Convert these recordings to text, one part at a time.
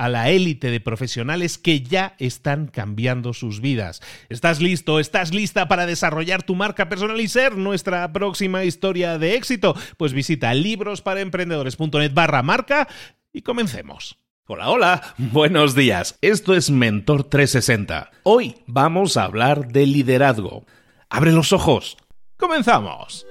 a la élite de profesionales que ya están cambiando sus vidas. ¿Estás listo? ¿Estás lista para desarrollar tu marca personal y ser nuestra próxima historia de éxito? Pues visita librosparaemprendedores.net barra marca y comencemos. Hola, hola, buenos días. Esto es Mentor 360. Hoy vamos a hablar de liderazgo. Abre los ojos. Comenzamos.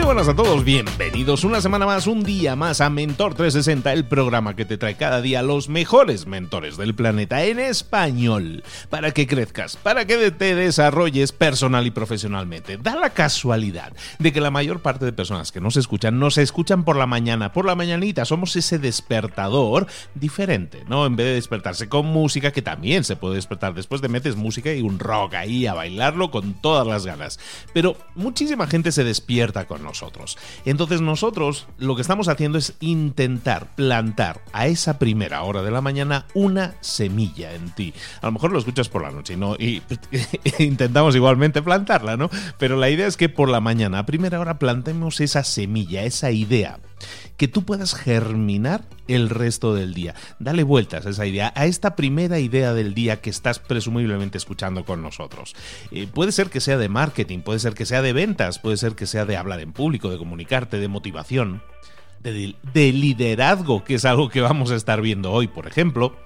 Buenas a todos, bienvenidos una semana más, un día más a Mentor 360, el programa que te trae cada día los mejores mentores del planeta en español, para que crezcas, para que te desarrolles personal y profesionalmente. Da la casualidad de que la mayor parte de personas que nos escuchan, nos escuchan por la mañana, por la mañanita, somos ese despertador diferente, ¿no? En vez de despertarse con música, que también se puede despertar después de metes música y un rock ahí a bailarlo con todas las ganas. Pero muchísima gente se despierta con nosotros entonces nosotros lo que estamos haciendo es intentar plantar a esa primera hora de la mañana una semilla en ti. A lo mejor lo escuchas por la noche ¿no? y intentamos igualmente plantarla, ¿no? Pero la idea es que por la mañana, a primera hora, plantemos esa semilla, esa idea que tú puedas germinar el resto del día. Dale vueltas a esa idea, a esta primera idea del día que estás presumiblemente escuchando con nosotros. Eh, puede ser que sea de marketing, puede ser que sea de ventas, puede ser que sea de hablar en público, de comunicarte, de motivación, de liderazgo, que es algo que vamos a estar viendo hoy, por ejemplo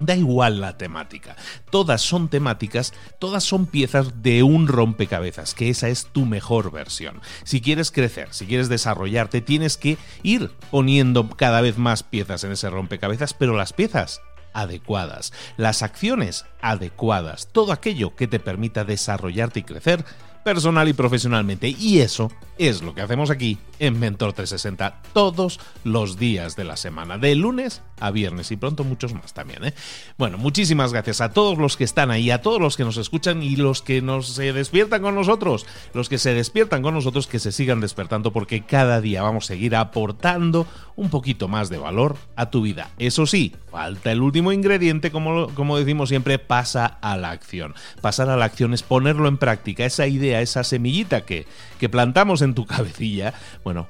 Da igual la temática. Todas son temáticas, todas son piezas de un rompecabezas, que esa es tu mejor versión. Si quieres crecer, si quieres desarrollarte, tienes que ir poniendo cada vez más piezas en ese rompecabezas, pero las piezas adecuadas, las acciones adecuadas, todo aquello que te permita desarrollarte y crecer personal y profesionalmente. Y eso es lo que hacemos aquí en Mentor 360 todos los días de la semana, de lunes a viernes y pronto muchos más también. ¿eh? Bueno, muchísimas gracias a todos los que están ahí, a todos los que nos escuchan y los que nos se despiertan con nosotros, los que se despiertan con nosotros, que se sigan despertando porque cada día vamos a seguir aportando un poquito más de valor a tu vida. Eso sí, falta el último ingrediente, como, como decimos siempre, pasa a la acción. Pasar a la acción es ponerlo en práctica, esa idea, esa semillita que, que plantamos en tu cabecilla, bueno,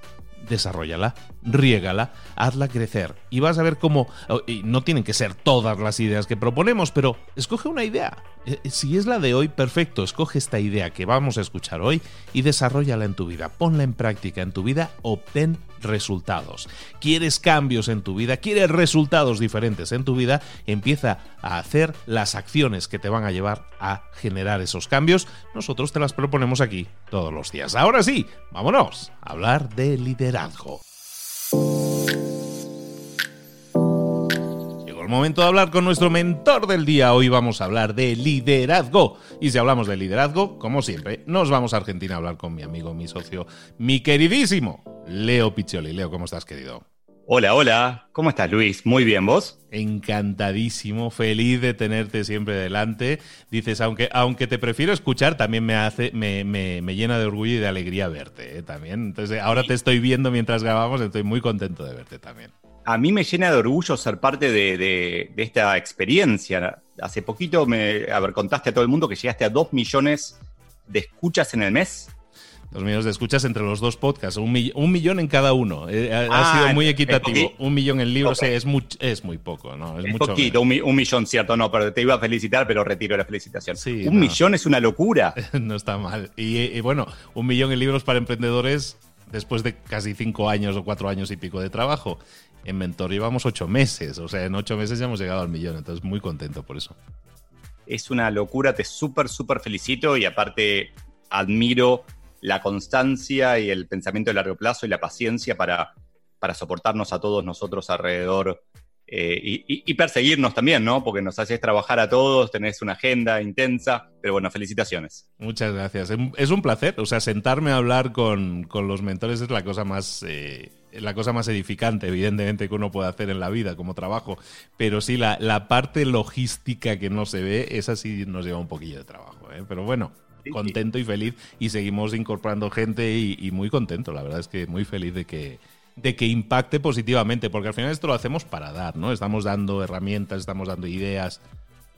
desarrollala, riégala, hazla crecer y vas a ver cómo, oh, no tienen que ser todas las ideas que proponemos, pero escoge una idea. Eh, eh, si es la de hoy, perfecto, escoge esta idea que vamos a escuchar hoy y desarrollala en tu vida, ponla en práctica en tu vida, obtén resultados. ¿Quieres cambios en tu vida? ¿Quieres resultados diferentes en tu vida? Empieza a hacer las acciones que te van a llevar a generar esos cambios. Nosotros te las proponemos aquí todos los días. Ahora sí, vámonos a hablar de liderazgo el momento de hablar con nuestro mentor del día. Hoy vamos a hablar de liderazgo. Y si hablamos de liderazgo, como siempre, nos vamos a Argentina a hablar con mi amigo, mi socio, mi queridísimo Leo Piccioli. Leo, ¿cómo estás, querido? Hola, hola. ¿Cómo estás, Luis? Muy bien, ¿vos? Encantadísimo, feliz de tenerte siempre delante. Dices, aunque, aunque te prefiero escuchar, también me hace, me, llena de orgullo y de alegría verte, ¿eh? También. Entonces, ahora te estoy viendo mientras grabamos, estoy muy contento de verte también. A mí me llena de orgullo ser parte de, esta experiencia. Hace poquito me a ver, contaste a todo el mundo que llegaste a dos millones de escuchas en el mes. Dos millones de escuchas entre los dos podcasts, un, millón en cada uno. Eh, ha, ah, sido muy equitativo. Un millón en libros es, muy, es muy poco, ¿no? Es, poquito, un, millón, cierto, no, pero te iba a felicitar, pero retiro la felicitación. un millón es una locura. no está mal. Y, bueno, un millón en libros para emprendedores después de casi cinco años o cuatro años y pico de trabajo. En Mentor llevamos ocho meses, o sea, en ocho meses ya hemos llegado al millón, entonces muy contento por eso. Es una locura, te súper, súper felicito y aparte admiro la constancia y el pensamiento de largo plazo y la paciencia para, para soportarnos a todos nosotros alrededor eh, y, perseguirnos también, ¿no? Porque nos haces trabajar a todos, tenés una agenda intensa, pero bueno, felicitaciones. Muchas gracias. Es un placer, o sea, sentarme a hablar con, los mentores es la cosa más... Eh, la cosa más edificante, evidentemente, que uno puede hacer en la vida como trabajo, pero sí, la, la parte logística que no se ve, esa sí nos lleva un poquillo de trabajo. ¿eh? Pero bueno, contento y feliz y seguimos incorporando gente y, muy contento. La verdad es que muy feliz de que, de que impacte positivamente, porque al final esto lo hacemos para dar, ¿no? Estamos dando herramientas, estamos dando ideas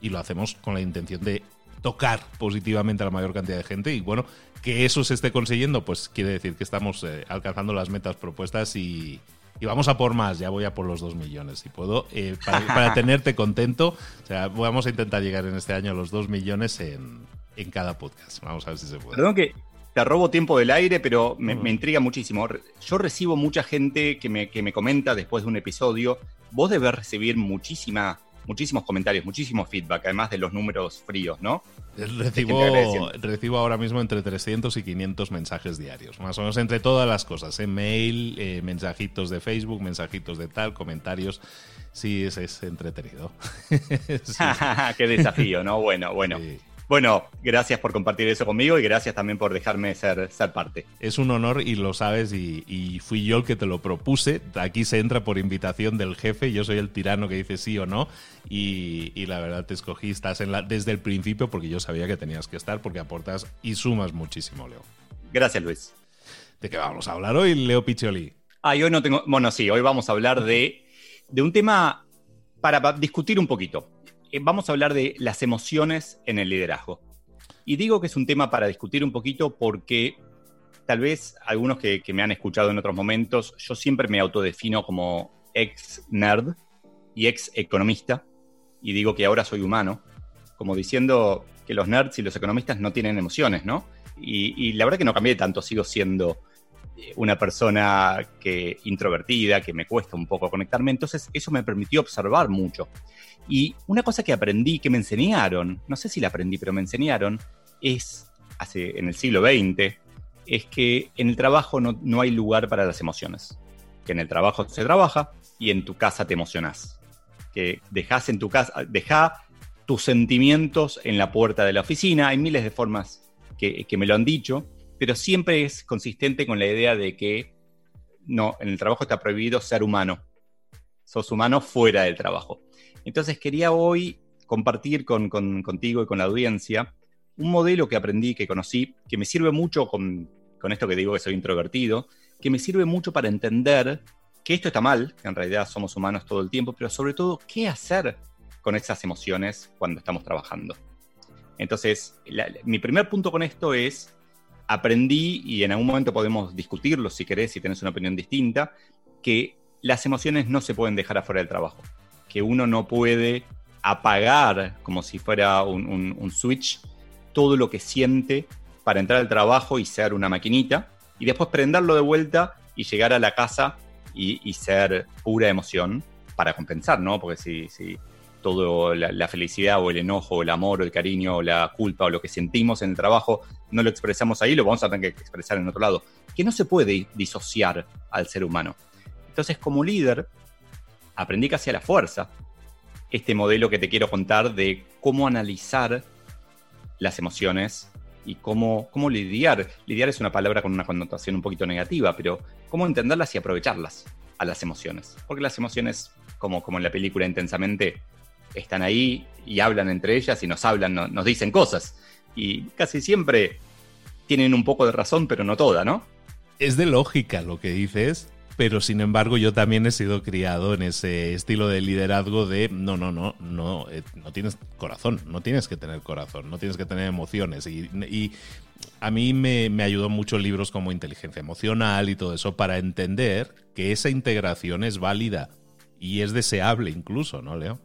y lo hacemos con la intención de tocar positivamente a la mayor cantidad de gente y bueno, que eso se esté consiguiendo, pues quiere decir que estamos eh, alcanzando las metas propuestas y, vamos a por más, ya voy a por los dos millones, si puedo, eh, para, para, tenerte contento. O sea, vamos a intentar llegar en este año a los dos millones en, en cada podcast. Vamos a ver si se puede. Perdón que te robo tiempo del aire, pero me, intriga muchísimo. Yo recibo mucha gente que me, que me, comenta después de un episodio. Vos debes recibir muchísima, muchísimos comentarios, muchísimo feedback, además de los números fríos, ¿no? Recibo, recibo ahora mismo entre 300 y 500 mensajes diarios, más o menos entre todas las cosas, en mail, eh, mensajitos de Facebook, mensajitos de tal, comentarios. Sí, es, es entretenido. Qué desafío, ¿no? Bueno, bueno. Bueno, gracias por compartir eso conmigo y gracias también por dejarme ser, ser parte. Es un honor y lo sabes y, fui yo el que te lo propuse. Aquí se entra por invitación del jefe, yo soy el tirano que dice sí o no y, la verdad te escogí, estás en la, desde el principio porque yo sabía que tenías que estar porque aportas y sumas muchísimo, Leo. Gracias, Luis. ¿De qué vamos a hablar hoy, Leo Piccioli? Ah, hoy no tengo, bueno, sí, hoy vamos a hablar de, de un tema para discutir un poquito. Eh, vamos a hablar de las emociones en el liderazgo. Y digo que es un tema para discutir un poquito porque tal vez algunos que, me han escuchado en otros momentos, yo siempre me autodefino como ex nerd y ex economista, y digo que ahora soy humano, como diciendo que los nerds y los economistas no tienen emociones, ¿no? Y, y la verdad que no cambié tanto, sigo siendo una persona que introvertida, que me cuesta un poco conectarme, entonces eso me permitió observar mucho. Y una cosa que aprendí, que me enseñaron, no sé si la aprendí, pero me enseñaron, es, hace, en el siglo XX, es que en el trabajo no, hay lugar para las emociones. Que en el trabajo se trabaja y en tu casa te emocionás. Que dejas en tu casa, deja tus sentimientos en la puerta de la oficina. Hay miles de formas que, que me lo han dicho pero siempre es consistente con la idea de que no, en el trabajo está prohibido ser humano. Sos humano fuera del trabajo. Entonces quería hoy compartir con, contigo y con la audiencia un modelo que aprendí, que conocí, que me sirve mucho con, con esto que digo que soy introvertido, que me sirve mucho para entender que esto está mal, que en realidad somos humanos todo el tiempo, pero sobre todo qué hacer con esas emociones cuando estamos trabajando. Entonces, mi primer punto con esto es aprendí, y en algún momento podemos discutirlo si querés, si tenés una opinión distinta, que las emociones no se pueden dejar afuera del trabajo, que uno no puede apagar como si fuera un, switch todo lo que siente para entrar al trabajo y ser una maquinita, y después prenderlo de vuelta y llegar a la casa y, ser pura emoción para compensar, ¿no? Porque si todo la, felicidad o el enojo o el amor o el cariño o la culpa o lo que sentimos en el trabajo no lo expresamos ahí, lo vamos a tener que expresar en otro lado. Que no se puede disociar al ser humano. Entonces, como líder, aprendí casi a la fuerza este modelo que te quiero contar de cómo analizar las emociones y cómo, cómo lidiar. Lidiar es una palabra con una connotación un poquito negativa, pero cómo entenderlas y aprovecharlas a las emociones. Porque las emociones, como, como en la película intensamente, están ahí y hablan entre ellas y nos hablan, nos dicen cosas. Y casi siempre tienen un poco de razón, pero no toda, ¿no? Es de lógica lo que dices, pero sin embargo yo también he sido criado en ese estilo de liderazgo de no, no, no, no, eh, no tienes corazón, no tienes que tener corazón, no tienes que tener emociones. Y, a mí me, me, ayudó mucho libros como Inteligencia Emocional y todo eso para entender que esa integración es válida y es deseable incluso, ¿no, Leo?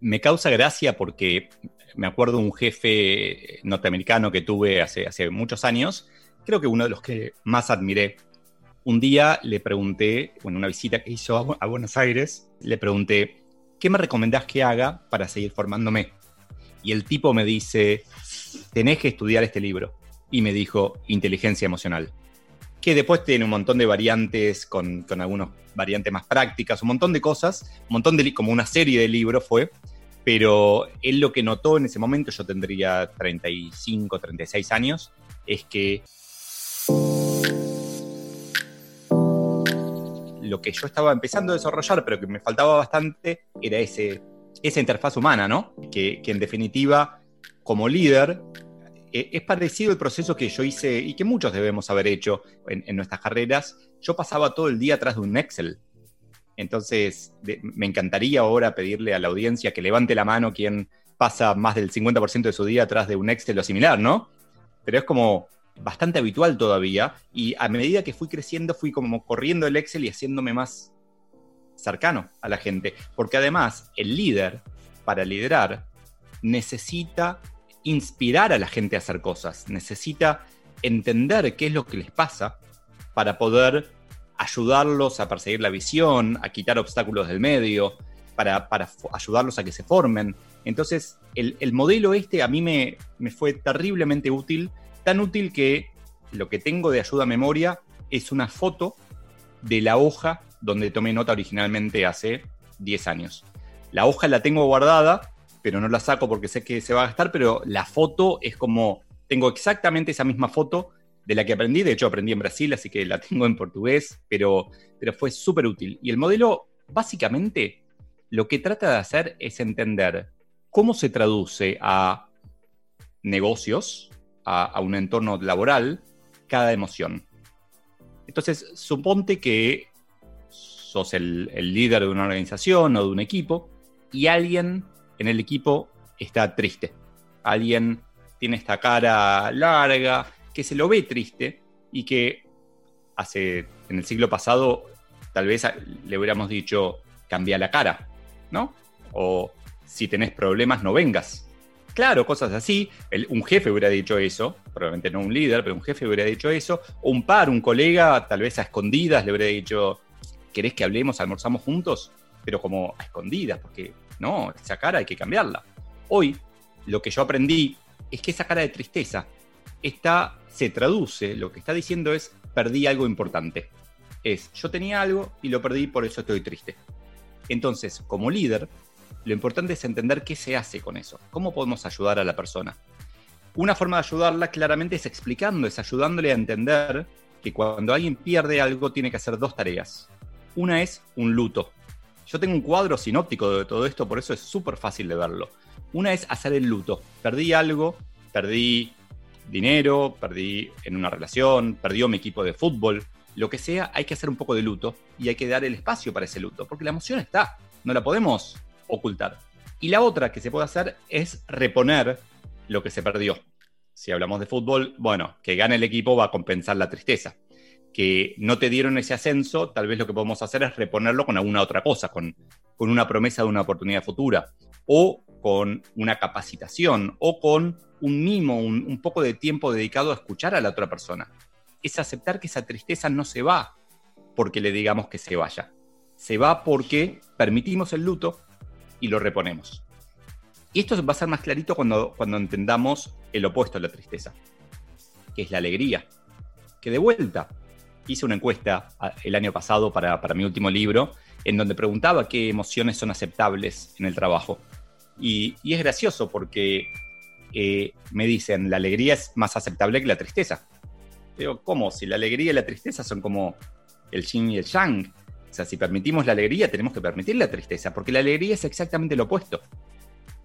Me causa gracia porque me acuerdo un jefe norteamericano que tuve hace, muchos años, creo que uno de los que más admiré un día le pregunté, en una visita que hizo a Buenos Aires, le pregunté, ¿qué me recomendás que haga para seguir formándome? Y el tipo me dice, tenés que estudiar este libro. Y me dijo, inteligencia emocional. Que después tiene un montón de variantes, con, con algunas variantes más prácticas, un montón de cosas, un montón de, como una serie de libros fue, pero él lo que notó en ese momento, yo tendría 35, 36 años, es que lo que yo estaba empezando a desarrollar, pero que me faltaba bastante, era ese, esa interfaz humana, ¿no? Que, en definitiva, como líder, eh, es parecido el proceso que yo hice y que muchos debemos haber hecho en, nuestras carreras. Yo pasaba todo el día atrás de un Excel. Entonces, me encantaría ahora pedirle a la audiencia que levante la mano quien pasa más del 50% de su día atrás de un Excel o similar, ¿no? Pero es como, bastante habitual todavía y a medida que fui creciendo fui como corriendo el Excel y haciéndome más cercano a la gente, porque además el líder, para liderar, necesita inspirar a la gente a hacer cosas, necesita entender qué es lo que les pasa para poder ayudarlos a perseguir la visión, a quitar obstáculos del medio, para, ayudarlos a que se formen. Entonces, el, modelo este a mí me, me fue terriblemente útil tan útil que lo que tengo de ayuda a memoria es una foto de la hoja donde tomé nota originalmente hace 10 años. La hoja la tengo guardada, pero no la saco porque sé que se va a gastar, pero la foto es como, tengo exactamente esa misma foto de la que aprendí, de hecho aprendí en Brasil, así que la tengo en portugués, pero, pero fue súper útil. Y el modelo, básicamente, lo que trata de hacer es entender cómo se traduce a negocios, a, un entorno laboral cada emoción. Entonces, suponte que sos el, líder de una organización o de un equipo y alguien en el equipo está triste. Alguien tiene esta cara larga, que se lo ve triste y que hace, en el siglo pasado, tal vez le hubiéramos dicho, cambia la cara, ¿no? O si tenés problemas, no vengas. Claro, cosas así. un jefe hubiera dicho eso, probablemente no un líder, pero un jefe hubiera dicho eso. O un par, un colega, tal vez a escondidas, le hubiera dicho, ¿querés que hablemos, almorzamos juntos? Pero como a escondidas, porque no, esa cara hay que cambiarla. Hoy, lo que yo aprendí es que esa cara de tristeza está, se traduce, lo que está diciendo es, perdí algo importante. Es, yo tenía algo y lo perdí, por eso estoy triste. Entonces, como líder, lo importante es entender qué se hace con eso, cómo podemos ayudar a la persona. Una forma de ayudarla claramente es explicando, es ayudándole a entender que cuando alguien pierde algo tiene que hacer dos tareas. Una es un luto. Yo tengo un cuadro sinóptico de todo esto, por eso es súper fácil de verlo. Una es hacer el luto. Perdí algo, perdí dinero, perdí en una relación, perdió mi equipo de fútbol, lo que sea, hay que hacer un poco de luto y hay que dar el espacio para ese luto, porque la emoción está, no la podemos ocultar. Y la otra que se puede hacer es reponer lo que se perdió. Si hablamos de fútbol, bueno, que gane el equipo va a compensar la tristeza. Que no te dieron ese ascenso, tal vez lo que podemos hacer es reponerlo con alguna otra cosa, con, con una promesa de una oportunidad futura, o con una capacitación, o con un mimo, un, poco de tiempo dedicado a escuchar a la otra persona. Es aceptar que esa tristeza no se va porque le digamos que se vaya. Se va porque permitimos el luto, y lo reponemos. Y esto va a ser más clarito cuando, cuando entendamos el opuesto a la tristeza, que es la alegría. Que de vuelta, hice una encuesta el año pasado para, mi último libro en donde preguntaba qué emociones son aceptables en el trabajo. Y, es gracioso porque eh, me dicen, la alegría es más aceptable que la tristeza. Digo, ¿cómo? Si la alegría y la tristeza son como el yin y el yang. O sea, si permitimos la alegría, tenemos que permitir la tristeza, porque la alegría es exactamente lo opuesto.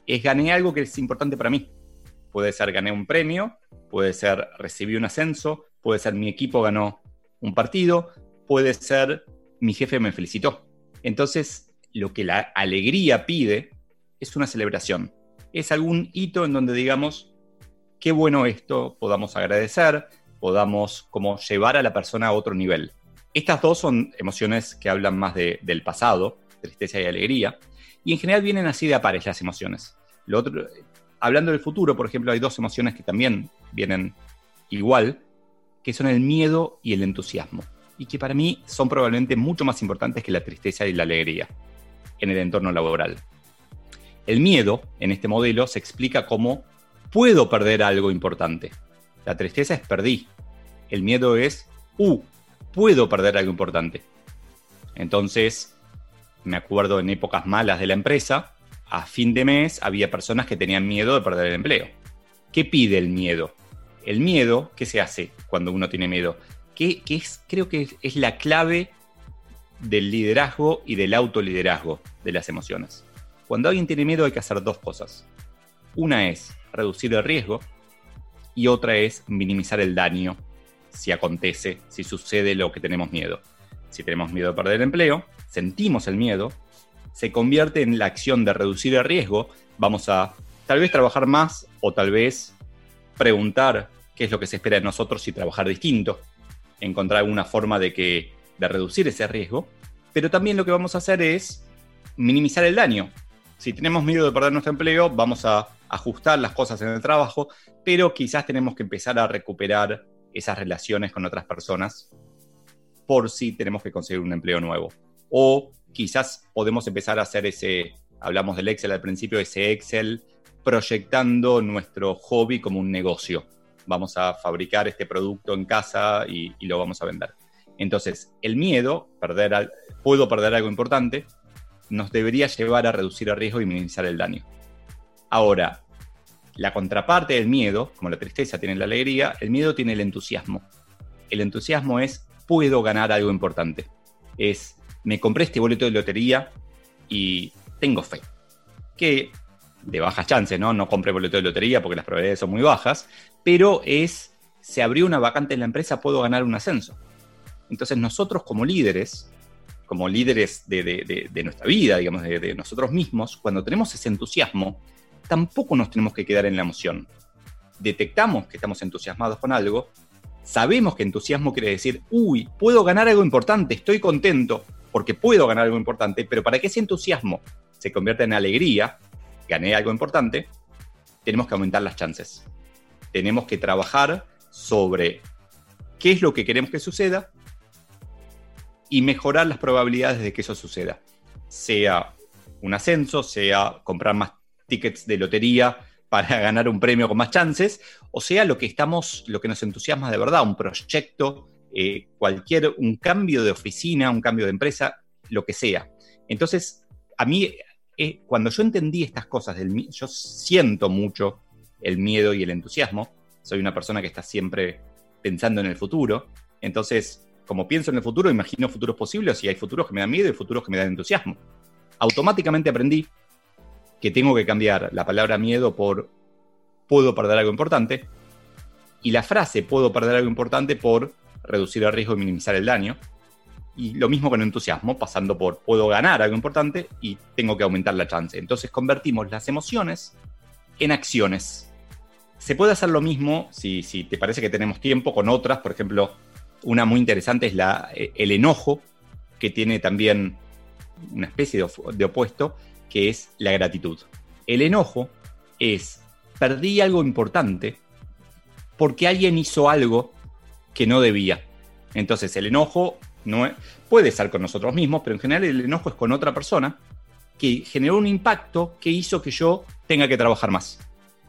Es gané algo que es importante para mí. Puede ser gané un premio, puede ser recibí un ascenso, puede ser mi equipo ganó un partido, puede ser mi jefe me felicitó. Entonces, lo que la alegría pide es una celebración. Es algún hito en donde digamos, qué bueno esto, podamos agradecer, podamos como llevar a la persona a otro nivel. Estas dos son emociones que hablan más del pasado, tristeza y alegría, y en general vienen así de a las emociones. Lo otro, hablando del futuro, por ejemplo, hay dos emociones que también vienen igual, que son el miedo y el entusiasmo, y que para mí son probablemente mucho más importantes que la tristeza y la alegría en el entorno laboral. El miedo, en este modelo, se explica como puedo perder algo importante. La tristeza es perdí. El miedo es, uh, puedo perder algo importante. Entonces, me acuerdo en épocas malas de la empresa, a fin de mes había personas que tenían miedo de perder el empleo. ¿Qué pide el miedo? El miedo, ¿qué se hace cuando uno tiene miedo? Que, es, creo que es la clave del liderazgo y del autoliderazgo de las emociones. Cuando alguien tiene miedo hay que hacer dos cosas. Una es reducir el riesgo y otra es minimizar el daño si acontece, si sucede lo que tenemos miedo. Si tenemos miedo de perder el empleo, sentimos el miedo, se convierte en la acción de reducir el riesgo, vamos a tal vez trabajar más o tal vez preguntar qué es lo que se espera de nosotros y trabajar distinto, encontrar alguna forma de, que, de reducir ese riesgo, pero también lo que vamos a hacer es minimizar el daño. Si tenemos miedo de perder nuestro empleo, vamos a ajustar las cosas en el trabajo, pero quizás tenemos que empezar a recuperar esas relaciones con otras personas por si tenemos que conseguir un empleo nuevo. O quizás podemos empezar a hacer ese, hablamos del Excel al principio, ese Excel proyectando nuestro hobby como un negocio. Vamos a fabricar este producto en casa y, lo vamos a vender. Entonces, el miedo, perder, puedo perder algo importante, nos debería llevar a reducir el riesgo y minimizar el daño. Ahora, la contraparte del miedo, como la tristeza tiene la alegría, el miedo tiene el entusiasmo. El entusiasmo es, puedo ganar algo importante. Es, me compré este boleto de lotería y tengo fe. Que de bajas chances, ¿no? No compré boleto de lotería porque las probabilidades son muy bajas, pero es, se abrió una vacante en la empresa, puedo ganar un ascenso. Entonces nosotros como líderes, como líderes de, nuestra vida, digamos, de, nosotros mismos, cuando tenemos ese entusiasmo, tampoco nos tenemos que quedar en la emoción. Detectamos que estamos entusiasmados con algo, sabemos que entusiasmo quiere decir, uy, puedo ganar algo importante, estoy contento porque puedo ganar algo importante, pero para que ese entusiasmo se convierta en alegría, gané algo importante, tenemos que aumentar las chances. Tenemos que trabajar sobre qué es lo que queremos que suceda y mejorar las probabilidades de que eso suceda. Sea un ascenso, sea comprar más tickets de lotería para ganar un premio con más chances, o sea lo que estamos, lo que nos entusiasma de verdad, un proyecto, eh, cualquier, un cambio de oficina, un cambio de empresa, lo que sea. Entonces, a mí eh, cuando yo entendí estas cosas, del, yo siento mucho el miedo y el entusiasmo. Soy una persona que está siempre pensando en el futuro. Entonces, como pienso en el futuro, imagino futuros posibles y hay futuros que me dan miedo y futuros que me dan entusiasmo. Automáticamente aprendí que tengo que cambiar la palabra miedo por puedo perder algo importante y la frase puedo perder algo importante por reducir el riesgo y minimizar el daño. Y lo mismo con entusiasmo, pasando por puedo ganar algo importante y tengo que aumentar la chance. Entonces convertimos las emociones en acciones. Se puede hacer lo mismo si, si te parece que tenemos tiempo con otras, por ejemplo, una muy interesante es la, eh, el enojo, que tiene también una especie de, de opuesto, que es la gratitud. El enojo es perdí algo importante porque alguien hizo algo que no debía. Entonces el enojo no puede ser con nosotros mismos, pero en general el enojo es con otra persona que generó un impacto que hizo que yo tenga que trabajar más,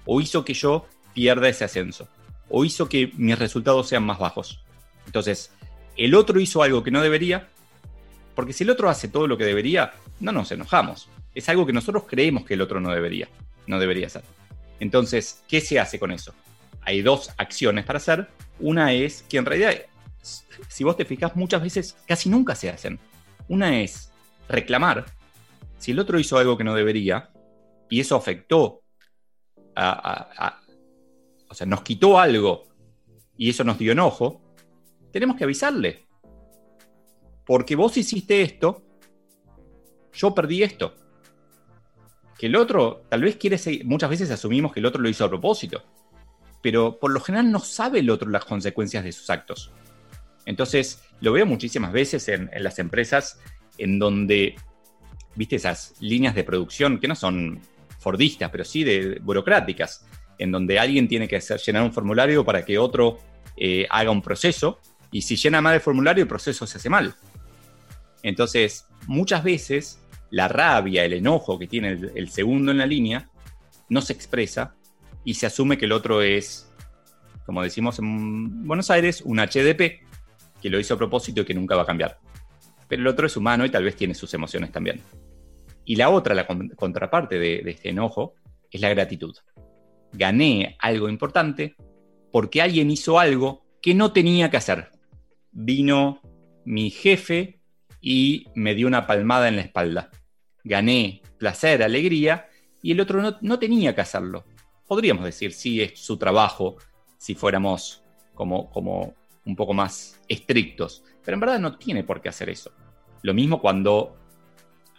o hizo que yo pierda ese ascenso, o hizo que mis resultados sean más bajos. Entonces, el otro hizo algo que no debería Porque si el otro hace todo lo que debería, no nos enojamos. Es algo que nosotros creemos que el otro no debería, no debería hacer. Entonces, ¿qué se hace con eso? Hay dos acciones para hacer. Una es que en realidad, si vos te fijas, muchas veces casi nunca se hacen. Una es reclamar. Si el otro hizo algo que no debería y eso afectó a, o sea, nos quitó algo y eso nos dio enojo, tenemos que avisarle. Porque vos hiciste esto, yo perdí esto. Que el otro, tal vez quiere seguir, muchas veces asumimos que el otro lo hizo a propósito, pero por lo general no sabe el otro las consecuencias de sus actos. Entonces, lo veo muchísimas veces en, las empresas en donde, viste, esas líneas de producción que no son fordistas, pero sí de burocráticas, en donde alguien tiene que hacer, llenar un formulario para que otro eh, haga un proceso, y si llena mal el formulario, el proceso se hace mal. Entonces, muchas veces la rabia, el enojo que tiene el, segundo en la línea, no se expresa y se asume que el otro es, como decimos en Buenos Aires, un HDP, que lo hizo a propósito y que nunca va a cambiar. Pero el otro es humano y tal vez tiene sus emociones también. Y la otra, la contraparte de este enojo, es la gratitud gané algo importante porque alguien hizo algo que no tenía que hacer. Vino mi jefe y me dio una palmada en la espalda. Gané placer, alegría, y el otro no, tenía que hacerlo. Podríamos decir, sí, es su trabajo, si fuéramos como, como un poco más estrictos, pero en verdad no tiene por qué hacer eso. Lo mismo cuando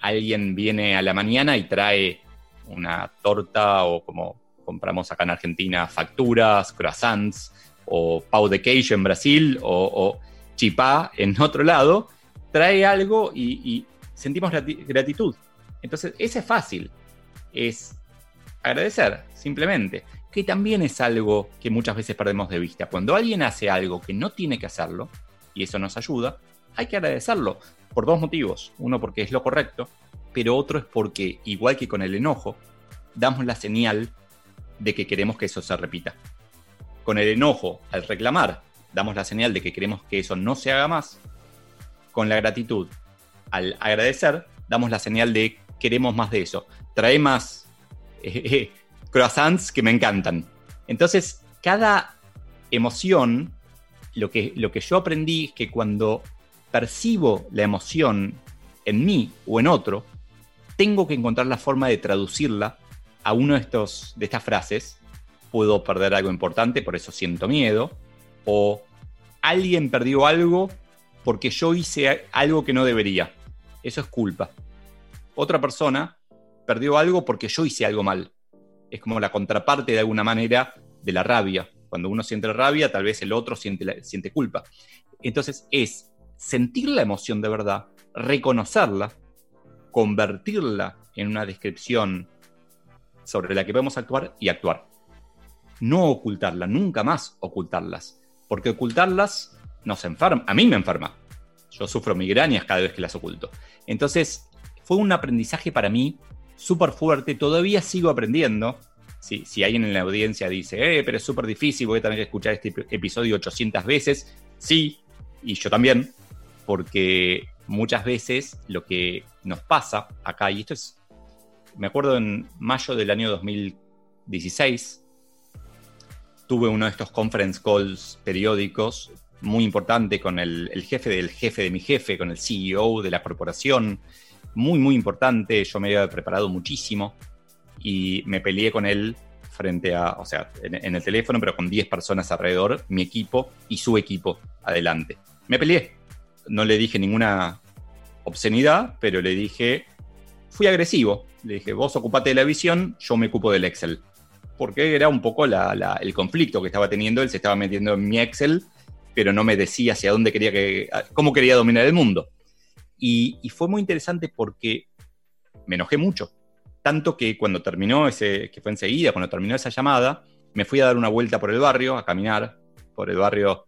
alguien viene a la mañana y trae una torta o como compramos acá en Argentina facturas, croissants, o pau de queijo en Brasil, o, chipá en otro lado, trae algo y, sentimos gratitud. Entonces, ese es fácil, es agradecer, simplemente, que también es algo que muchas veces perdemos de vista. Cuando alguien hace algo que no tiene que hacerlo, y eso nos ayuda, hay que agradecerlo por dos motivos. Uno porque es lo correcto, pero otro es porque, igual que con el enojo, damos la señal de que queremos que eso se repita. Con el enojo, al reclamar, damos la señal de que queremos que eso no se haga más. Con la gratitud, al agradecer, damos la señal de queremos más de eso. Trae más eh, eh, croissants que me encantan. Entonces, cada emoción, lo que, lo que yo aprendí es que cuando percibo la emoción en mí o en otro, tengo que encontrar la forma de traducirla a uno de, estos, de estas frases, puedo perder algo importante, por eso siento miedo, o alguien perdió algo porque yo hice algo que no debería. Eso es culpa. Otra persona perdió algo porque yo hice algo mal. Es como la contraparte de alguna manera de la rabia. Cuando uno siente rabia, tal vez el otro siente, siente culpa. Entonces es sentir la emoción de verdad, reconocerla, convertirla en una descripción sobre la que podemos actuar y actuar. No ocultarla, nunca más ocultarlas, porque ocultarlas nos enferma, a mí me enferma. Yo sufro migrañas cada vez que las oculto. Entonces, fue un aprendizaje para mí súper fuerte, todavía sigo aprendiendo. Si, si alguien en la audiencia dice, eh, pero es súper difícil, voy a tener que escuchar este episodio 800 veces, sí, y yo también, porque muchas veces lo que nos pasa acá, y esto es me acuerdo en mayo del año 2016, tuve uno de estos conference calls periódicos muy importante con el, jefe del jefe de mi jefe, con el CEO de la corporación, muy, muy importante. Yo me había preparado muchísimo y me peleé con él frente a, o sea, en, el teléfono, pero con 10 personas alrededor, mi equipo y su equipo adelante. Me peleé. No le dije ninguna obscenidad, pero le dije, fui agresivo. Le dije, vos ocupate de la visión, yo me ocupo del Excel. Porque era un poco el conflicto que estaba teniendo. Él se estaba metiendo en mi Excel, pero no me decía hacia dónde quería que, cómo quería dominar el mundo. Y, fue muy interesante porque me enojé mucho. Tanto que cuando terminó ese, que fue enseguida, cuando terminó esa llamada, me fui a dar una vuelta por el barrio, a caminar por el barrio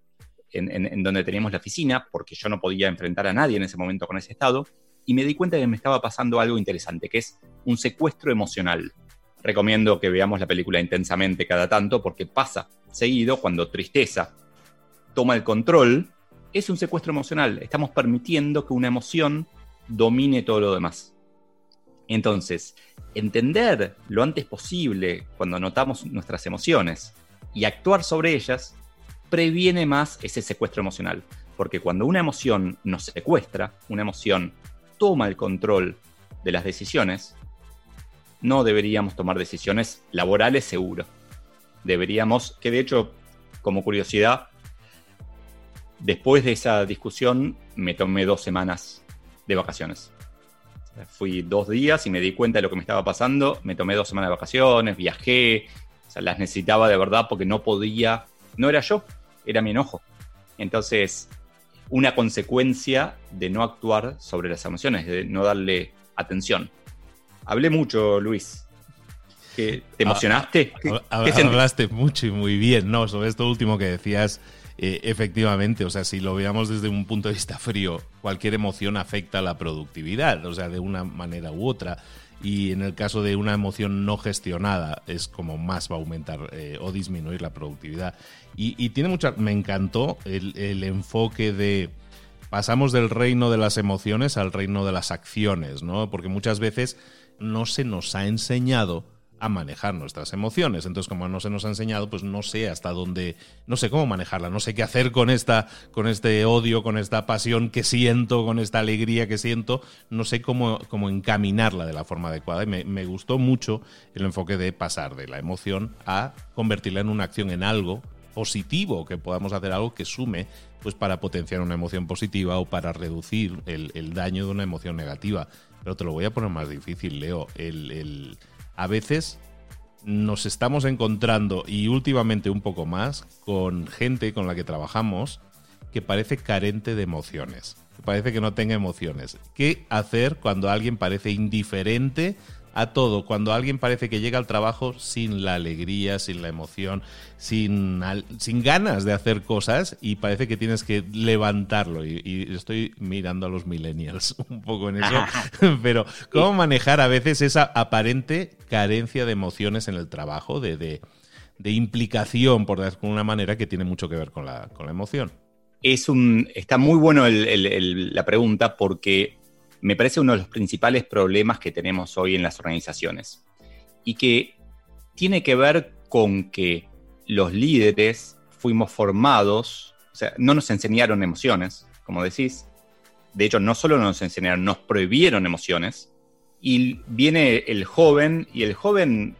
en, donde teníamos la oficina, porque yo no podía enfrentar a nadie en ese momento con ese estado y me di cuenta que me estaba pasando algo interesante, que es un secuestro emocional. Recomiendo que veamos la película intensamente cada tanto porque pasa seguido cuando tristeza toma el control, es un secuestro emocional. Estamos permitiendo que una emoción domine todo lo demás. Entonces, entender lo antes posible cuando notamos nuestras emociones y actuar sobre ellas previene más ese secuestro emocional. Porque cuando una emoción nos secuestra, una emoción toma el control de las decisiones, no deberíamos tomar decisiones laborales seguro. Deberíamos, que de hecho, como curiosidad, después de esa discusión me tomé dos semanas de vacaciones. Fui dos días y me di cuenta de lo que me estaba pasando, me tomé dos semanas de vacaciones, viajé, las necesitaba de verdad porque no podía, no era yo, era mi enojo. Entonces, una consecuencia de no actuar sobre las emociones, de no darle atención. Hablé mucho, Luis. ¿Te ah, emocionaste? hablaste mucho y muy bien, ¿no? Sobre esto último que decías, eh, efectivamente, o sea, si lo veamos desde un punto de vista frío, cualquier emoción afecta a la productividad, o sea, de una manera u otra. Y en el caso de una emoción no gestionada, es como más va a aumentar eh, o disminuir la productividad. Y, tiene mucha. Me encantó el, enfoque de pasamos del reino de las emociones al reino de las acciones, ¿no? Porque muchas veces no se nos ha enseñado manejar nuestras emociones. Entonces, como no se nos ha enseñado, pues no sé hasta dónde, no sé cómo manejarla, no sé qué hacer con esta, con este odio, con esta pasión que siento, con esta alegría que siento, no sé cómo, cómo encaminarla de la forma adecuada. Y me, me gustó mucho el enfoque de pasar de la emoción a convertirla en una acción, en algo positivo, que podamos hacer algo que sume pues para potenciar una emoción positiva o para reducir el, daño de una emoción negativa. Pero te lo voy a poner más difícil, Leo. El, a veces nos estamos encontrando, y últimamente un poco más, con gente con la que trabajamos que parece carente de emociones. Que parece que no tenga emociones. ¿Qué hacer cuando alguien parece indiferente a todo. Cuando alguien parece que llega al trabajo sin la alegría, sin la emoción, sin, sin ganas de hacer cosas y parece que tienes que levantarlo. Y, estoy mirando a los millennials un poco en eso. Pero, ¿cómo manejar a veces esa aparente carencia de emociones en el trabajo, de, de, implicación, por decirlo de una manera, que tiene mucho que ver con la, con la emoción? Es un, está muy bueno la pregunta porque me parece uno de los principales problemas que tenemos hoy en las organizaciones y que tiene que ver con que los líderes fuimos formados, o sea, no nos enseñaron emociones, como decís. De hecho, no solo nos enseñaron, nos prohibieron emociones. Y viene el joven y el joven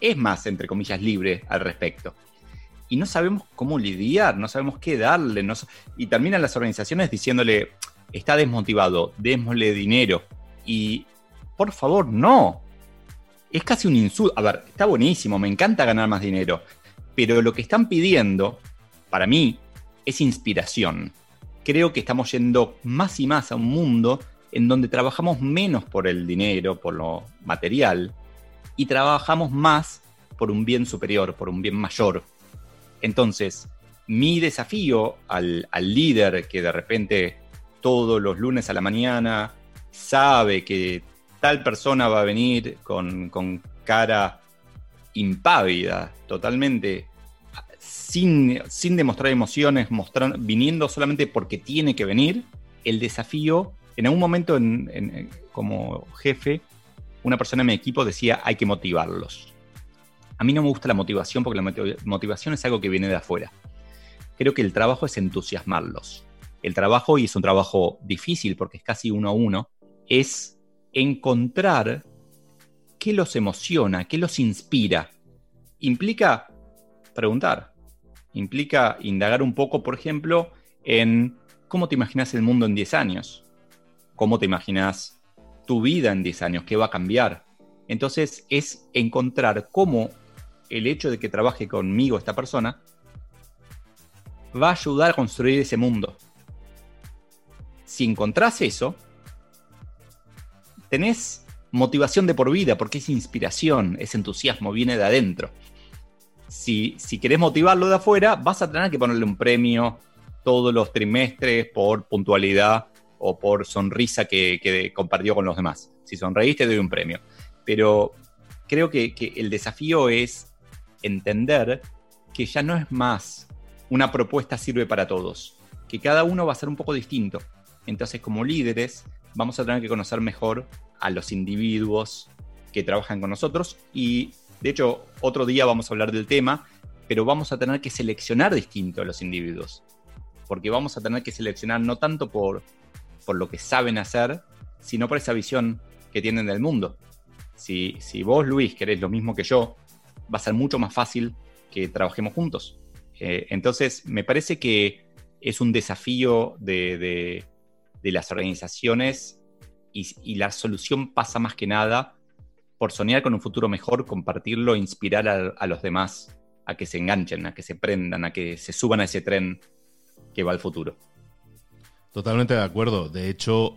es más, entre comillas, libre al respecto. Y no sabemos cómo lidiar, no sabemos qué darle. y terminan las organizaciones diciéndole, está desmotivado, démosle dinero. Y por favor, no. Es casi un insulto. A ver, está buenísimo, me encanta ganar más dinero. Pero lo que están pidiendo, para mí, es inspiración. Creo que estamos yendo más y más a un mundo en donde trabajamos menos por el dinero, por lo material, y trabajamos más por un bien superior, por un bien mayor. Entonces, mi desafío al, al líder que de repente todos los lunes a la mañana, sabe que tal persona va a venir con, cara impávida, totalmente sin, sin demostrar emociones, viniendo solamente porque tiene que venir, el desafío, en algún momento como jefe, una persona en mi equipo decía hay que motivarlos. A mí no me gusta la motivación porque la motivación es algo que viene de afuera. Creo que el trabajo es entusiasmarlos el trabajo, y es un trabajo difícil porque es casi uno a uno, es encontrar qué los emociona, qué los inspira. Implica preguntar, implica indagar un poco, por ejemplo, en cómo te imaginas el mundo en 10 años, cómo te imaginas tu vida en 10 años, qué va a cambiar. Entonces es encontrar cómo el hecho de que trabaje conmigo esta persona va a ayudar a construir ese mundo si encontrás eso, tenés motivación de por vida, porque es inspiración, es entusiasmo, viene de adentro. Si, si querés motivarlo de afuera, vas a tener que ponerle un premio todos los trimestres por puntualidad o por sonrisa que, compartió con los demás. Si sonreíste, te doy un premio. Pero creo que, que el desafío es entender que ya no es más una propuesta sirve para todos, que cada uno va a ser un poco distinto entonces, como líderes, vamos a tener que conocer mejor a los individuos que trabajan con nosotros y de hecho otro día vamos a hablar del tema, pero vamos a tener que seleccionar distinto a los individuos, porque vamos a tener que seleccionar no tanto por, por lo que saben hacer, sino por esa visión que tienen del mundo. Si, si vos, Luis, querés lo mismo que yo, va a ser mucho más fácil que trabajemos juntos. Eh, entonces, me parece que es un desafío de, las organizaciones y, la solución pasa más que nada por soñar con un futuro mejor, compartirlo, inspirar a, los demás a que se enganchen, a que se prendan, a que se suban a ese tren que va al futuro. Totalmente de acuerdo. De hecho,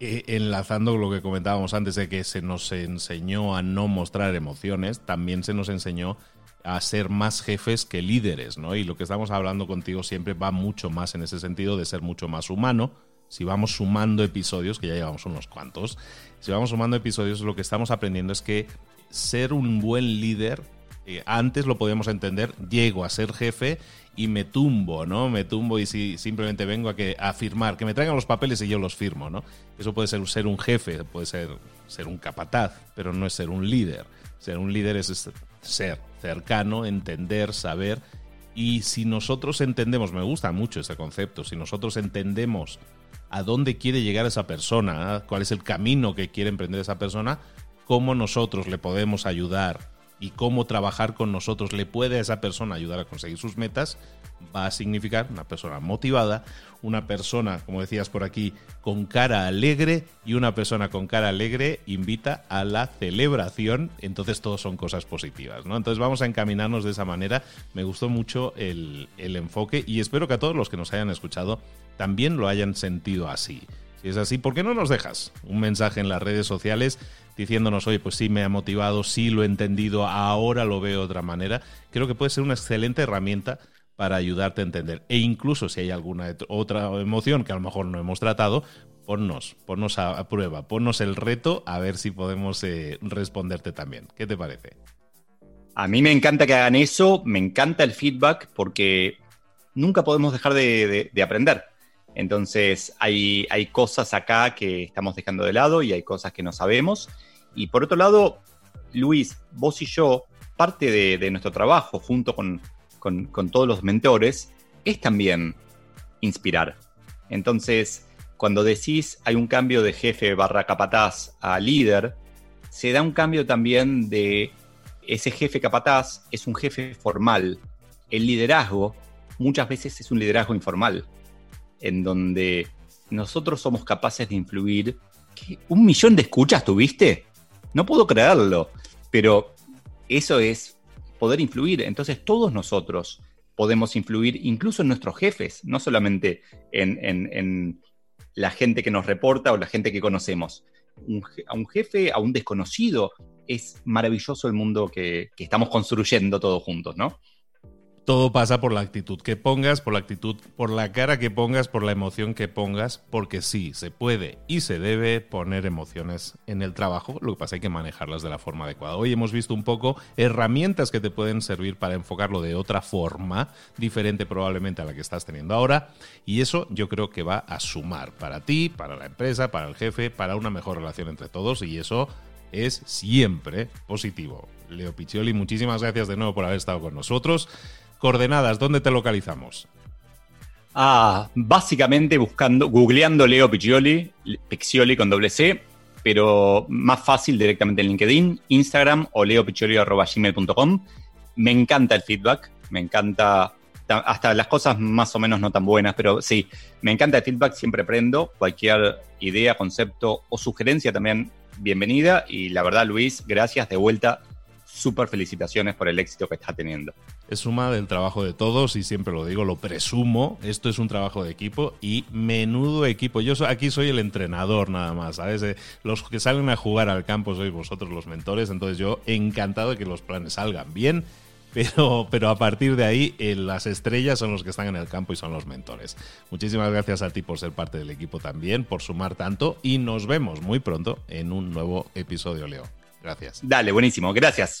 eh, enlazando lo que comentábamos antes de que se nos enseñó a no mostrar emociones, también se nos enseñó a ser más jefes que líderes, ¿no? Y lo que estamos hablando contigo siempre va mucho más en ese sentido de ser mucho más humano. Si vamos sumando episodios, que ya llevamos unos cuantos, si vamos sumando episodios, lo que estamos aprendiendo es que ser un buen líder, eh, antes lo podíamos entender, llego a ser jefe y me tumbo, ¿no? Me tumbo y si simplemente vengo a que a firmar, que me traigan los papeles y yo los firmo, ¿no? Eso puede ser ser un jefe, puede ser ser un capataz, pero no es ser un líder. Ser un líder es ser cercano, entender, saber. Y si nosotros entendemos, me gusta mucho ese concepto, si nosotros entendemos a dónde quiere llegar esa persona, cuál es el camino que quiere emprender esa persona, cómo nosotros le podemos ayudar y cómo trabajar con nosotros le puede a esa persona ayudar a conseguir sus metas, va a significar una persona motivada, una persona, como decías por aquí, con cara alegre y una persona con cara alegre invita a la celebración, entonces todos son cosas positivas, ¿no? Entonces vamos a encaminarnos de esa manera, me gustó mucho el, el enfoque y espero que a todos los que nos hayan escuchado también lo hayan sentido así. Si es así, ¿por qué no nos dejas un mensaje en las redes sociales diciéndonos, oye, pues sí me ha motivado, sí lo he entendido, ahora lo veo de otra manera? Creo que puede ser una excelente herramienta para ayudarte a entender. E incluso si hay alguna otra emoción que a lo mejor no hemos tratado, ponnos, ponnos a, prueba, ponnos el reto a ver si podemos eh, responderte también. ¿Qué te parece? A mí me encanta que hagan eso, me encanta el feedback porque nunca podemos dejar de, aprender. Entonces hay, hay cosas acá que estamos dejando de lado y hay cosas que no sabemos. Y por otro lado, Luis, vos y yo, parte de nuestro trabajo junto con, con, todos los mentores, es también inspirar. Entonces, cuando decís hay un cambio de jefe barra capataz a líder, se da un cambio también de ese jefe capataz es un jefe formal. El liderazgo muchas veces es un liderazgo informal, en donde nosotros somos capaces de influir. ¿Un millón de escuchas tuviste? No puedo creerlo, pero eso es poder influir. Entonces todos nosotros podemos influir, incluso en nuestros jefes, no solamente en, la gente que nos reporta o la gente que conocemos. a un jefe, a un desconocido, es maravilloso el mundo que, que estamos construyendo todos juntos, ¿no? Todo pasa por la actitud que pongas, por la actitud, por la cara que pongas, por la emoción que pongas, porque sí, se puede y se debe poner emociones en el trabajo, lo que pasa hay que manejarlas de la forma adecuada. Hoy hemos visto un poco herramientas que te pueden servir para enfocarlo de otra forma, diferente probablemente a la que estás teniendo ahora, y eso yo creo que va a sumar para ti, para la empresa, para el jefe, para una mejor relación entre todos, y eso es siempre positivo. Leo Piccioli, muchísimas gracias de nuevo por haber estado con nosotros. Coordenadas, ¿dónde te localizamos? Ah, básicamente buscando, googleando Leo Piccioli, Piccioli con doble C, pero más fácil directamente en LinkedIn, Instagram o leopiccioli.gmail.com. Me encanta el feedback, me encanta hasta las cosas más o menos no tan buenas, pero sí, me encanta el feedback, siempre prendo cualquier idea, concepto o sugerencia también bienvenida y la verdad Luis, gracias de vuelta súper felicitaciones por el éxito que está teniendo. Es suma del trabajo de todos y siempre lo digo, lo presumo, esto es un trabajo de equipo y menudo equipo. Yo aquí soy el entrenador nada más, ¿sabes? Eh, los que salen a jugar al campo sois vosotros los mentores, entonces yo encantado de que los planes salgan bien. Pero, pero a partir de ahí, eh, las estrellas son los que están en el campo y son los mentores. Muchísimas gracias a ti por ser parte del equipo también, por sumar tanto y nos vemos muy pronto en un nuevo episodio, Leo. Gracias. Dale, buenísimo. Gracias.